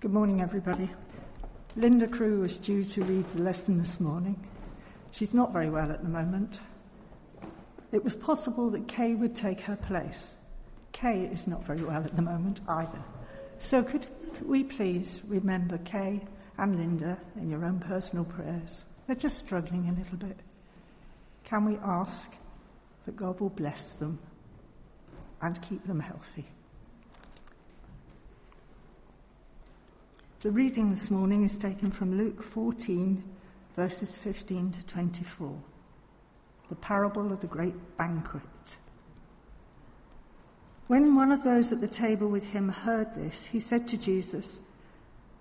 Good morning, everybody. Linda Crew was due to read the lesson this morning. She's not very well at the moment. It was possible that Kay would take her place. Kay is not very well at the moment either. So, could we please remember Kay and Linda in your own personal prayers? They're just struggling a little bit. Can we ask that God will bless them and keep them healthy? The reading this morning is taken from Luke 14, verses 15 to 24, the parable of the great banquet. When one of those at the table with him heard this, he said to Jesus,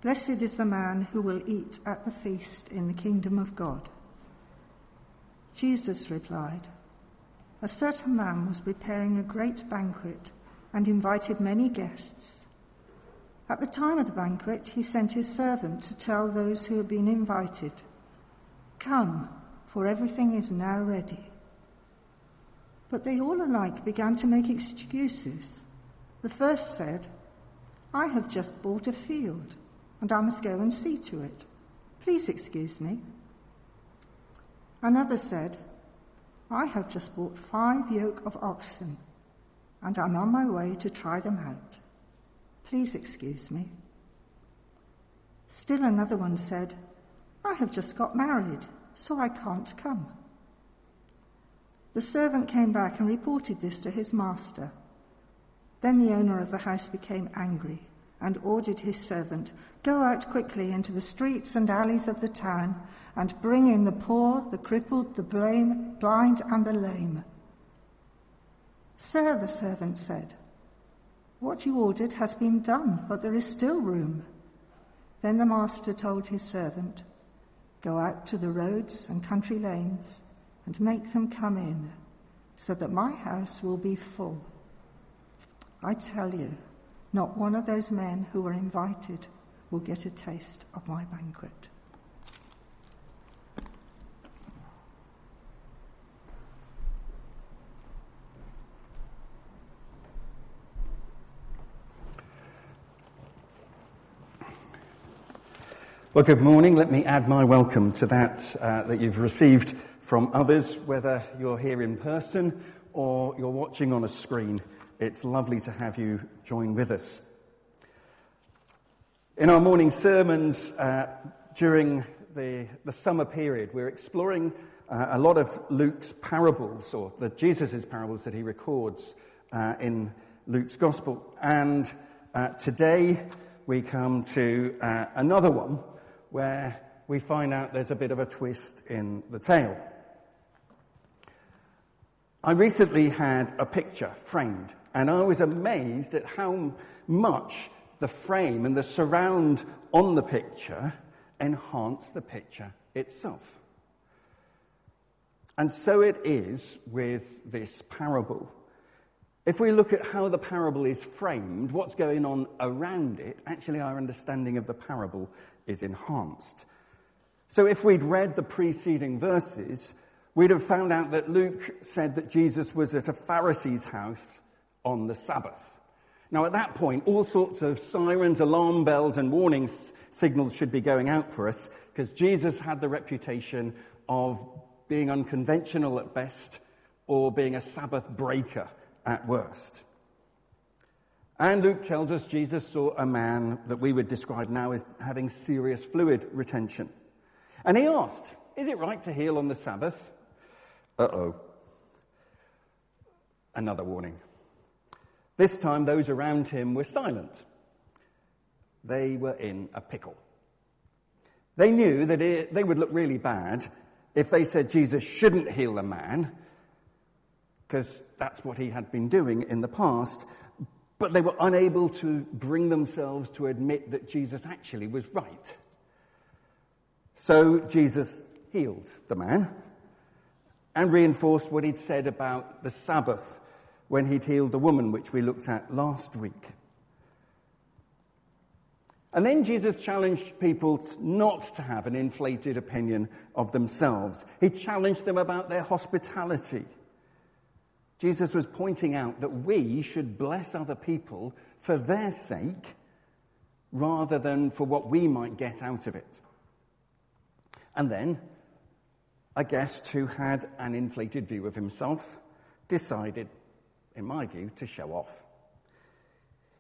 Blessed is the man who will eat at the feast in the kingdom of God. Jesus replied, A certain man was preparing a great banquet and invited many guests. At the time of the banquet, he sent his servant to tell those who had been invited, Come, for everything is now ready. But they all alike began to make excuses. The first said, I have just bought a field, and I must go and see to it. Please excuse me. Another said, I have just bought five yoke of oxen, and I'm on my way to try them out. Please excuse me. Still another one said, I have just got married, so I can't come. The servant came back and reported this to his master. Then the owner of the house became angry and ordered his servant, Go out quickly into the streets and alleys of the town and bring in the poor, the crippled, the blame, blind, and the lame. Sir, the servant said, What you ordered has been done, but there is still room. Then the master told his servant, Go out to the roads and country lanes and make them come in, so that my house will be full. I tell you, not one of those men who were invited will get a taste of my banquet. Well, good morning. Let me add my welcome to that uh, that you've received from others, whether you're here in person or you're watching on a screen. It's lovely to have you join with us. In our morning sermons uh, during the, the summer period, we're exploring uh, a lot of Luke's parables, or the Jesus' parables that he records uh, in Luke's Gospel. And uh, today we come to uh, another one where we find out there's a bit of a twist in the tale. I recently had a picture framed, and I was amazed at how much the frame and the surround on the picture enhance the picture itself. And so it is with this parable. If we look at how the parable is framed, what's going on around it, actually our understanding of the parable is enhanced. So if we'd read the preceding verses, we'd have found out that Luke said that Jesus was at a Pharisee's house on the Sabbath. Now, at that point, all sorts of sirens, alarm bells, and warning signals should be going out for us because Jesus had the reputation of being unconventional at best or being a Sabbath breaker at worst. And Luke tells us Jesus saw a man that we would describe now as having serious fluid retention. And he asked, Is it right to heal on the Sabbath? Uh oh. Another warning. This time, those around him were silent. They were in a pickle. They knew that it, they would look really bad if they said Jesus shouldn't heal the man, because that's what he had been doing in the past, but they were unable to bring themselves to admit that Jesus actually was right. So Jesus healed the man and reinforced what he'd said about the Sabbath when he'd healed the woman, which we looked at last week. And then Jesus challenged people not to have an inflated opinion of themselves. He challenged them about their hospitality. Jesus was pointing out that we should bless other people for their sake rather than for what we might get out of it. And then, a guest who had an inflated view of himself decided, in my view, to show off.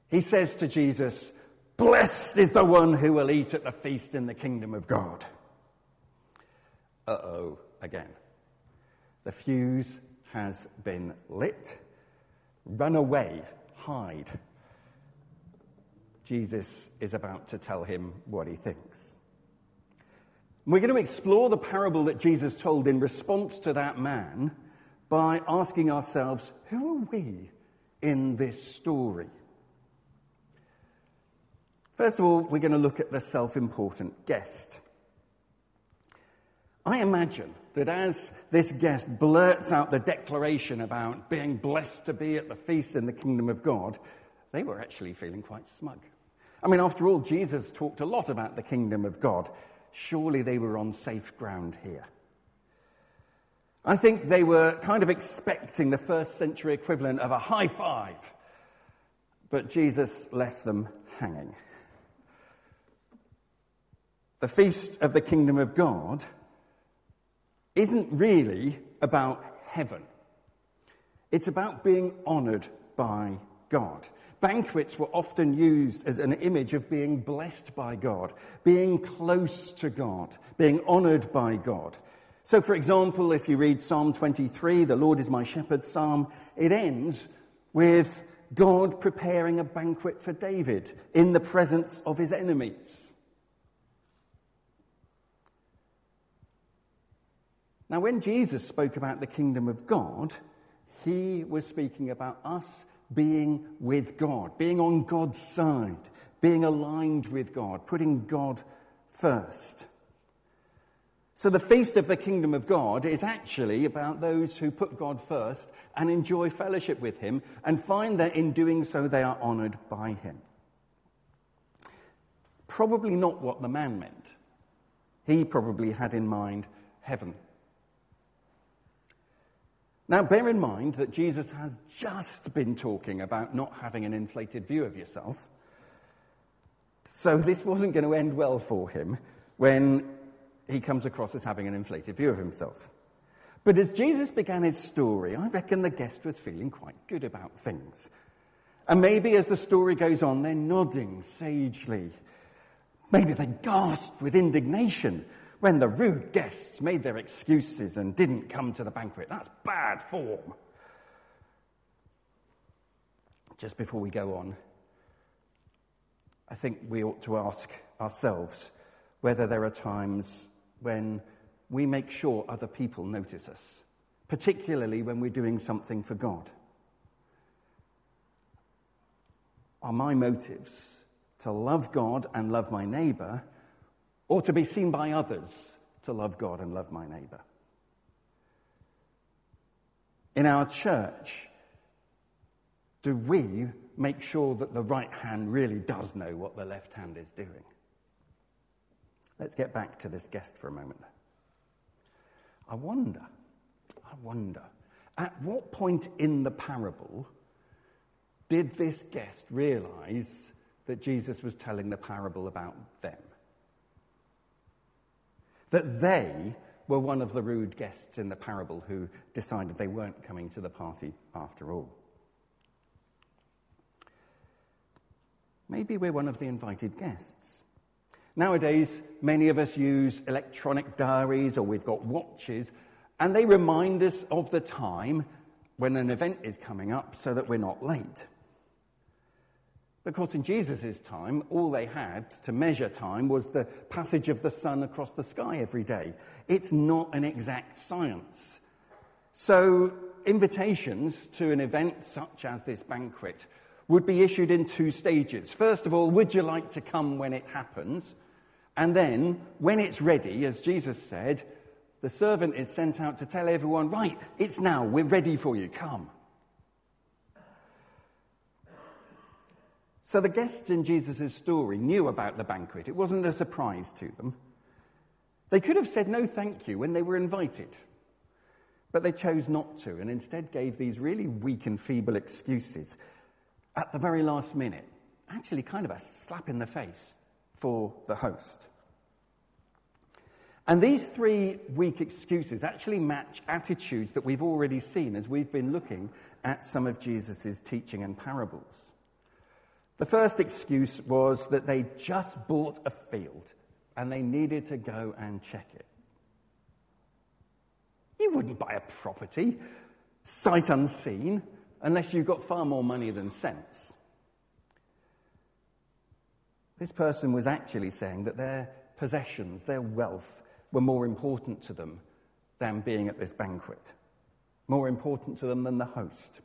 He says to Jesus, Blessed is the one who will eat at the feast in the kingdom of God. Uh oh, again. The fuse has been lit. Run away, hide. Jesus is about to tell him what he thinks. We're going to explore the parable that Jesus told in response to that man by asking ourselves who are we in this story? First of all, we're going to look at the self important guest. I imagine that as this guest blurts out the declaration about being blessed to be at the feast in the kingdom of God, they were actually feeling quite smug. I mean, after all, Jesus talked a lot about the kingdom of God. Surely they were on safe ground here. I think they were kind of expecting the first century equivalent of a high five, but Jesus left them hanging. The feast of the kingdom of God isn't really about heaven. It's about being honored by God. Banquets were often used as an image of being blessed by God, being close to God, being honored by God. So, for example, if you read Psalm 23, the Lord is my shepherd psalm, it ends with God preparing a banquet for David in the presence of his enemies. Now, when Jesus spoke about the kingdom of God, he was speaking about us being with God, being on God's side, being aligned with God, putting God first. So, the feast of the kingdom of God is actually about those who put God first and enjoy fellowship with Him and find that in doing so they are honored by Him. Probably not what the man meant. He probably had in mind heaven now, bear in mind that Jesus has just been talking about not having an inflated view of yourself. So, this wasn't going to end well for him when he comes across as having an inflated view of himself. But as Jesus began his story, I reckon the guest was feeling quite good about things. And maybe as the story goes on, they're nodding sagely. Maybe they gasp with indignation when the rude guests made their excuses and didn't come to the banquet. That's bad form. Just before we go on, I think we ought to ask ourselves whether there are times when we make sure other people notice us, particularly when we're doing something for God. Are my motives to love God and love my neighbour? Or to be seen by others to love God and love my neighbor. In our church, do we make sure that the right hand really does know what the left hand is doing? Let's get back to this guest for a moment. I wonder, I wonder, at what point in the parable did this guest realize that Jesus was telling the parable about them? That they were one of the rude guests in the parable who decided they weren't coming to the party after all. Maybe we're one of the invited guests. Nowadays, many of us use electronic diaries or we've got watches, and they remind us of the time when an event is coming up so that we're not late. Of course, in Jesus' time, all they had to measure time was the passage of the sun across the sky every day. It's not an exact science. So, invitations to an event such as this banquet would be issued in two stages. First of all, would you like to come when it happens? And then, when it's ready, as Jesus said, the servant is sent out to tell everyone, right, it's now, we're ready for you, come. So the guests in Jesus' story knew about the banquet. It wasn't a surprise to them. They could have said no thank you when they were invited, but they chose not to and instead gave these really weak and feeble excuses at the very last minute actually kind of a slap in the face for the host. And these three weak excuses actually match attitudes that we've already seen as we've been looking at some of Jesus' teaching and parables. The first excuse was that they just bought a field and they needed to go and check it. You wouldn't buy a property sight unseen unless you've got far more money than sense. This person was actually saying that their possessions, their wealth, were more important to them than being at this banquet, more important to them than the host.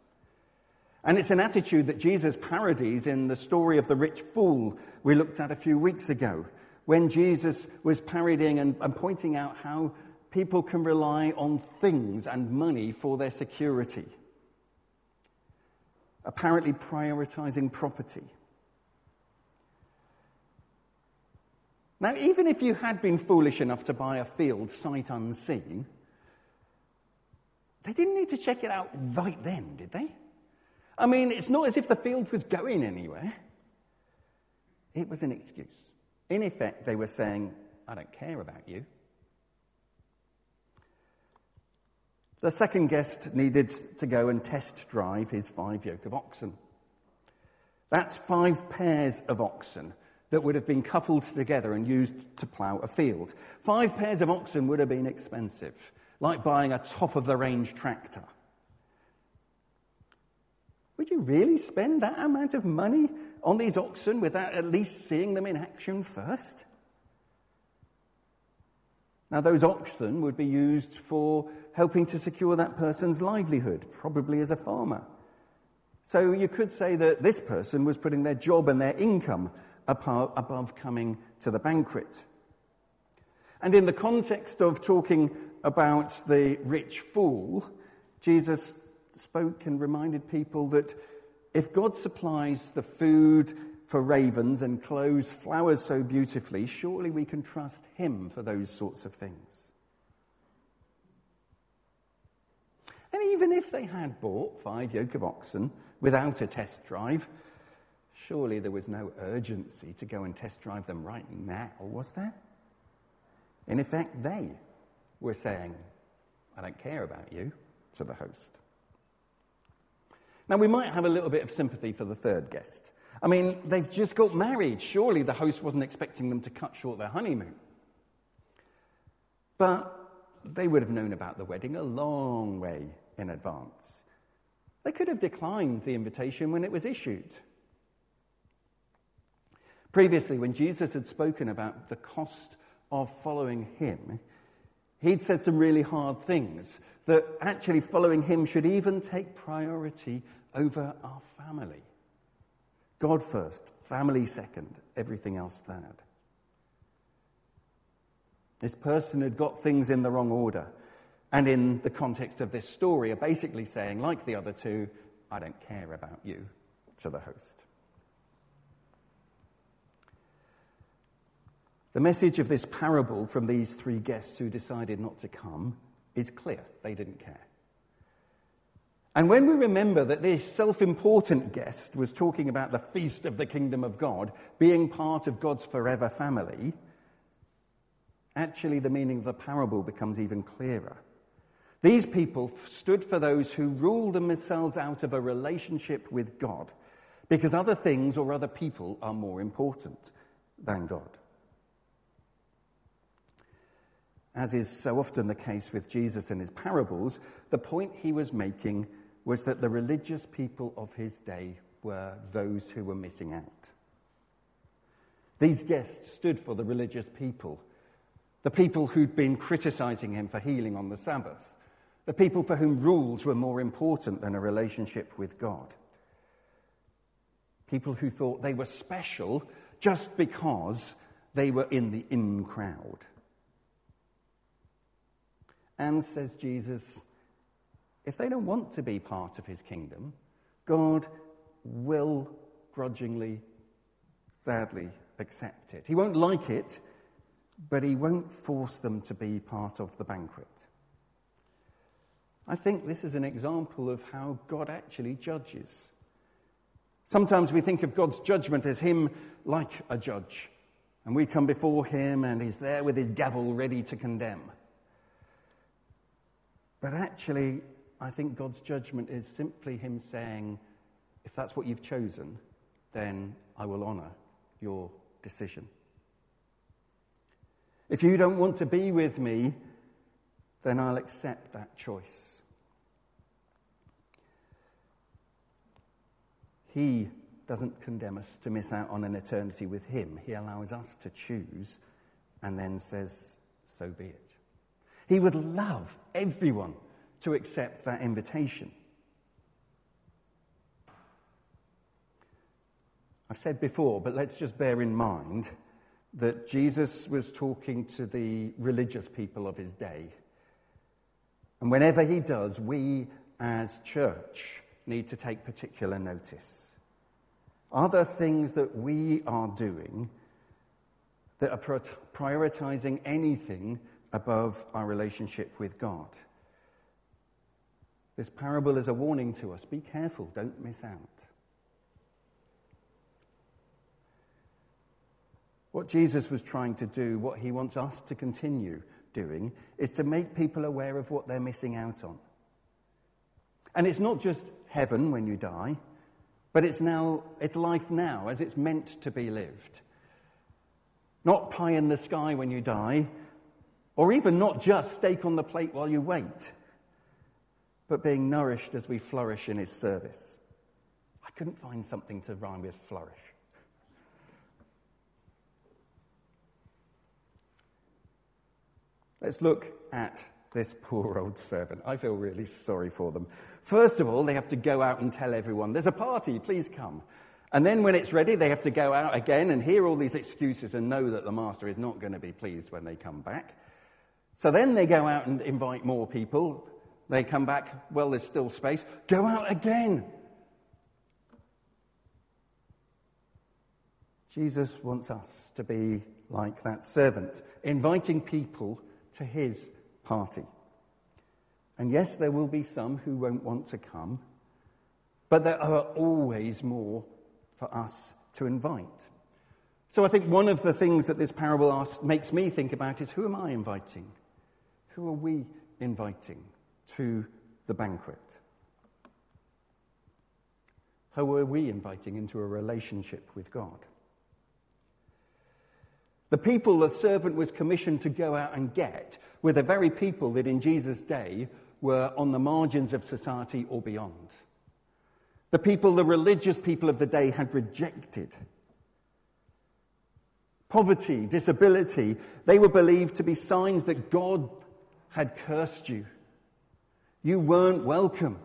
And it's an attitude that Jesus parodies in the story of the rich fool we looked at a few weeks ago, when Jesus was parodying and, and pointing out how people can rely on things and money for their security, apparently prioritizing property. Now, even if you had been foolish enough to buy a field sight unseen, they didn't need to check it out right then, did they? I mean, it's not as if the field was going anywhere. It was an excuse. In effect, they were saying, I don't care about you. The second guest needed to go and test drive his five yoke of oxen. That's five pairs of oxen that would have been coupled together and used to plough a field. Five pairs of oxen would have been expensive, like buying a top of the range tractor. Would you really spend that amount of money on these oxen without at least seeing them in action first? Now, those oxen would be used for helping to secure that person's livelihood, probably as a farmer. So you could say that this person was putting their job and their income above coming to the banquet. And in the context of talking about the rich fool, Jesus spoke and reminded people that if God supplies the food for ravens and clothes flowers so beautifully, surely we can trust Him for those sorts of things. And even if they had bought five yoke of oxen without a test drive, Surely there was no urgency to go and test drive them right now, was there? In effect, they were saying, I don't care about you, to the host. Now, we might have a little bit of sympathy for the third guest. I mean, they've just got married. Surely the host wasn't expecting them to cut short their honeymoon. But they would have known about the wedding a long way in advance. They could have declined the invitation when it was issued. Previously, when Jesus had spoken about the cost of following him, he'd said some really hard things. That actually following him should even take priority over our family. God first, family second, everything else third. This person had got things in the wrong order. And in the context of this story, are basically saying, like the other two, I don't care about you to the host. The message of this parable from these three guests who decided not to come is clear. They didn't care. And when we remember that this self important guest was talking about the feast of the kingdom of God, being part of God's forever family, actually the meaning of the parable becomes even clearer. These people stood for those who ruled themselves out of a relationship with God because other things or other people are more important than God. As is so often the case with Jesus and his parables, the point he was making was that the religious people of his day were those who were missing out. These guests stood for the religious people, the people who'd been criticizing him for healing on the Sabbath, the people for whom rules were more important than a relationship with God, people who thought they were special just because they were in the in crowd. And says Jesus, if they don't want to be part of his kingdom, God will grudgingly, sadly accept it. He won't like it, but he won't force them to be part of the banquet. I think this is an example of how God actually judges. Sometimes we think of God's judgment as Him like a judge, and we come before Him and He's there with His gavel ready to condemn. But actually, I think God's judgment is simply Him saying, if that's what you've chosen, then I will honour your decision. If you don't want to be with me, then I'll accept that choice. He doesn't condemn us to miss out on an eternity with Him. He allows us to choose and then says, So be it. He would love everyone to accept that invitation. I've said before, but let's just bear in mind that Jesus was talking to the religious people of his day. And whenever he does, we as church need to take particular notice. Are there things that we are doing that are prioritizing anything above our relationship with God? This parable is a warning to us be careful, don't miss out. What Jesus was trying to do, what he wants us to continue doing, is to make people aware of what they're missing out on. And it's not just heaven when you die, but it's now it's life now as it's meant to be lived. Not pie in the sky when you die, or even not just steak on the plate while you wait, but being nourished as we flourish in his service. I couldn't find something to rhyme with flourish. Let's look at this poor old servant. I feel really sorry for them. First of all, they have to go out and tell everyone, there's a party, please come. And then when it's ready, they have to go out again and hear all these excuses and know that the master is not going to be pleased when they come back. So then they go out and invite more people. They come back, well, there's still space. Go out again. Jesus wants us to be like that servant, inviting people to his party. And yes, there will be some who won't want to come, but there are always more for us to invite. So I think one of the things that this parable asks, makes me think about is who am I inviting? Who are we inviting to the banquet? Who are we inviting into a relationship with God? The people the servant was commissioned to go out and get were the very people that in Jesus' day were on the margins of society or beyond. The people the religious people of the day had rejected. Poverty, disability, they were believed to be signs that God had cursed you. You weren't welcome.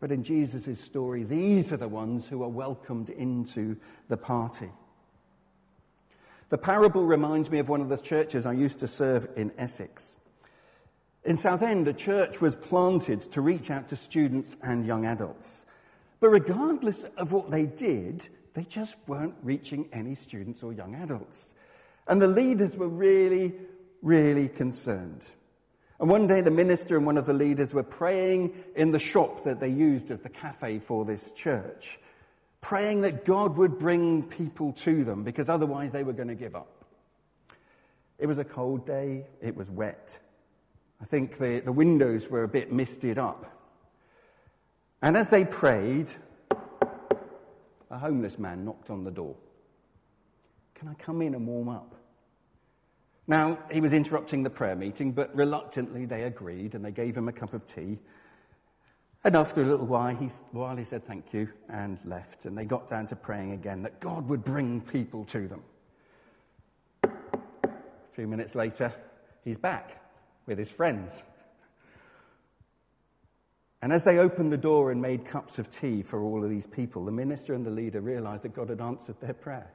But in Jesus' story, these are the ones who are welcomed into the party. The parable reminds me of one of the churches I used to serve in Essex. In Southend, a church was planted to reach out to students and young adults. But regardless of what they did, they just weren't reaching any students or young adults. And the leaders were really, really concerned. And one day, the minister and one of the leaders were praying in the shop that they used as the cafe for this church praying that God would bring people to them because otherwise they were going to give up. It was a cold day, it was wet. I think the, the windows were a bit misted up. And as they prayed, a homeless man knocked on the door. Can I come in and warm up? Now, he was interrupting the prayer meeting, but reluctantly they agreed and they gave him a cup of tea and after a little while he, while, he said thank you and left. And they got down to praying again that God would bring people to them. A few minutes later, he's back with his friends. And as they opened the door and made cups of tea for all of these people, the minister and the leader realized that God had answered their prayer.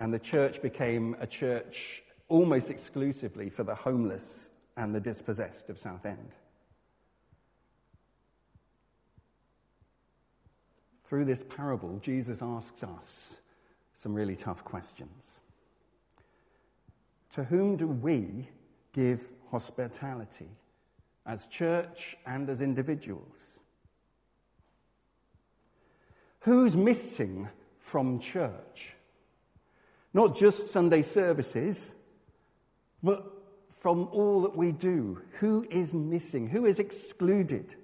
And the church became a church almost exclusively for the homeless and the dispossessed of Southend. Through this parable, Jesus asks us some really tough questions. To whom do we give hospitality as church and as individuals? Who's missing from church? Not just Sunday services, but from all that we do. Who is missing? Who is excluded?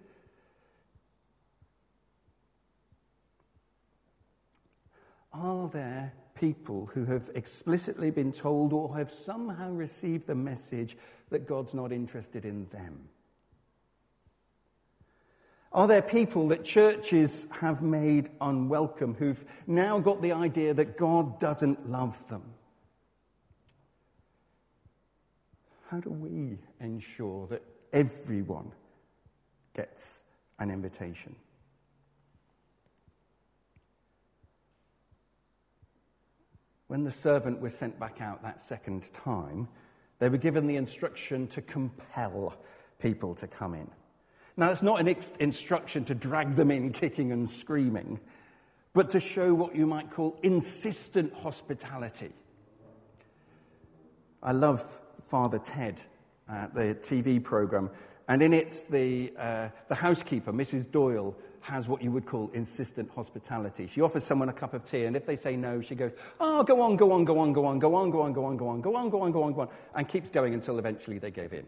Are there people who have explicitly been told or have somehow received the message that God's not interested in them? Are there people that churches have made unwelcome who've now got the idea that God doesn't love them? How do we ensure that everyone gets an invitation? When the servant was sent back out that second time, they were given the instruction to compel people to come in. Now, it's not an instruction to drag them in kicking and screaming, but to show what you might call insistent hospitality. I love Father Ted, uh, the TV program, and in it, the, uh, the housekeeper, Mrs. Doyle, has what you would call insistent hospitality. She offers someone a cup of tea, and if they say no, she goes, Oh, go on, go on, go on, go on, go on, go on, go on, go on, go on, go on, go on, go on, and keeps going until eventually they give in.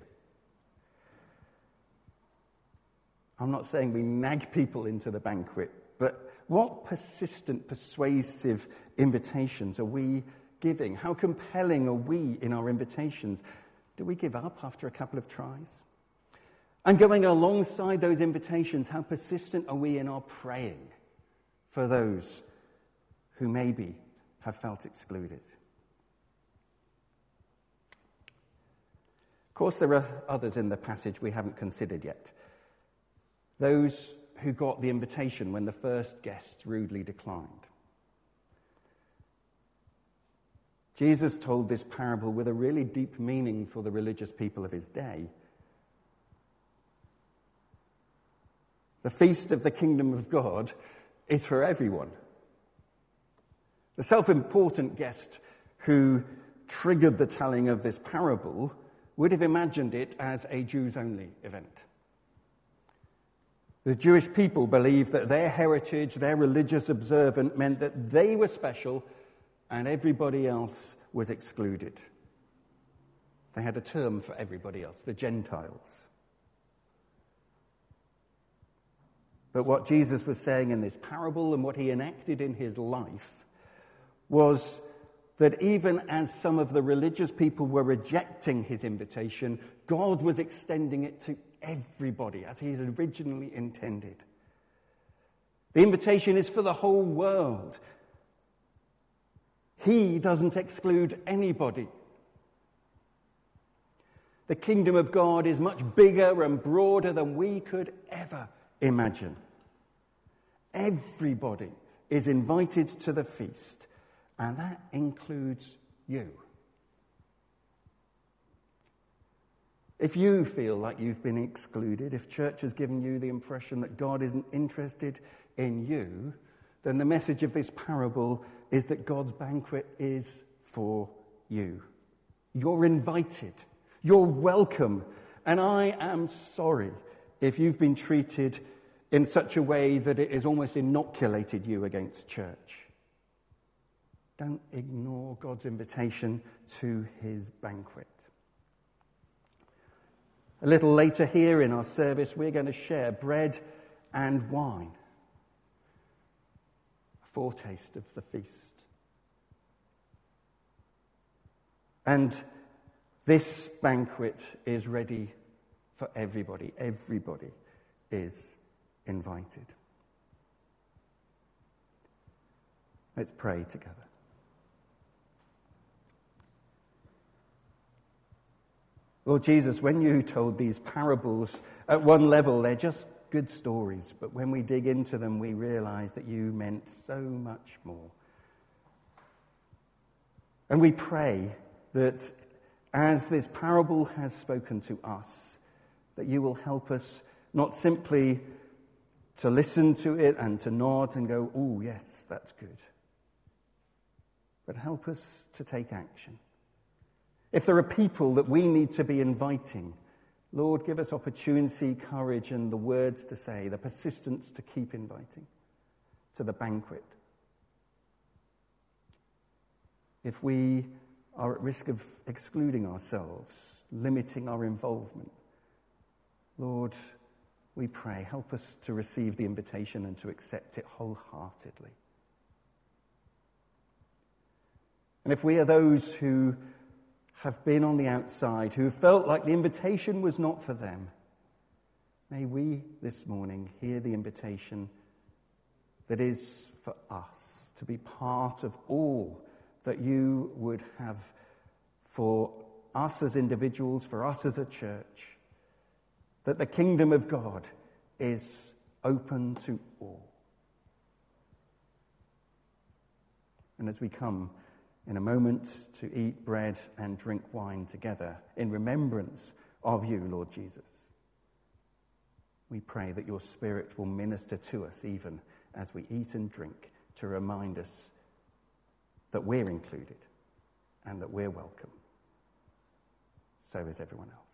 I'm not saying we nag people into the banquet, but what persistent, persuasive invitations are we giving? How compelling are we in our invitations? Do we give up after a couple of tries? And going alongside those invitations, how persistent are we in our praying for those who maybe have felt excluded? Of course, there are others in the passage we haven't considered yet. Those who got the invitation when the first guests rudely declined. Jesus told this parable with a really deep meaning for the religious people of his day. The feast of the kingdom of God is for everyone. The self important guest who triggered the telling of this parable would have imagined it as a Jews only event. The Jewish people believed that their heritage, their religious observance, meant that they were special and everybody else was excluded. They had a term for everybody else, the Gentiles. But what Jesus was saying in this parable and what he enacted in his life was that even as some of the religious people were rejecting his invitation, God was extending it to everybody as he had originally intended. The invitation is for the whole world. He doesn't exclude anybody. The kingdom of God is much bigger and broader than we could ever imagine. Everybody is invited to the feast, and that includes you. If you feel like you've been excluded, if church has given you the impression that God isn't interested in you, then the message of this parable is that God's banquet is for you. You're invited, you're welcome, and I am sorry if you've been treated in such a way that it has almost inoculated you against church. Don't ignore God's invitation to his banquet. A little later here in our service, we're going to share bread and wine, a foretaste of the feast. And this banquet is ready for everybody. Everybody is invited. Let's pray together. Lord Jesus, when you told these parables, at one level, they're just good stories, but when we dig into them, we realize that you meant so much more. And we pray that as this parable has spoken to us, that you will help us not simply to listen to it and to nod and go, oh, yes, that's good, but help us to take action. If there are people that we need to be inviting, Lord, give us opportunity, courage, and the words to say, the persistence to keep inviting, to the banquet. If we are at risk of excluding ourselves, limiting our involvement, Lord, we pray, help us to receive the invitation and to accept it wholeheartedly. And if we are those who have been on the outside, who felt like the invitation was not for them, may we this morning hear the invitation that is for us to be part of all that you would have for us as individuals, for us as a church that the kingdom of God is open to all. And as we come in a moment to eat bread and drink wine together in remembrance of you, Lord Jesus, we pray that your Spirit will minister to us even as we eat and drink to remind us that we're included and that we're welcome. So is everyone else.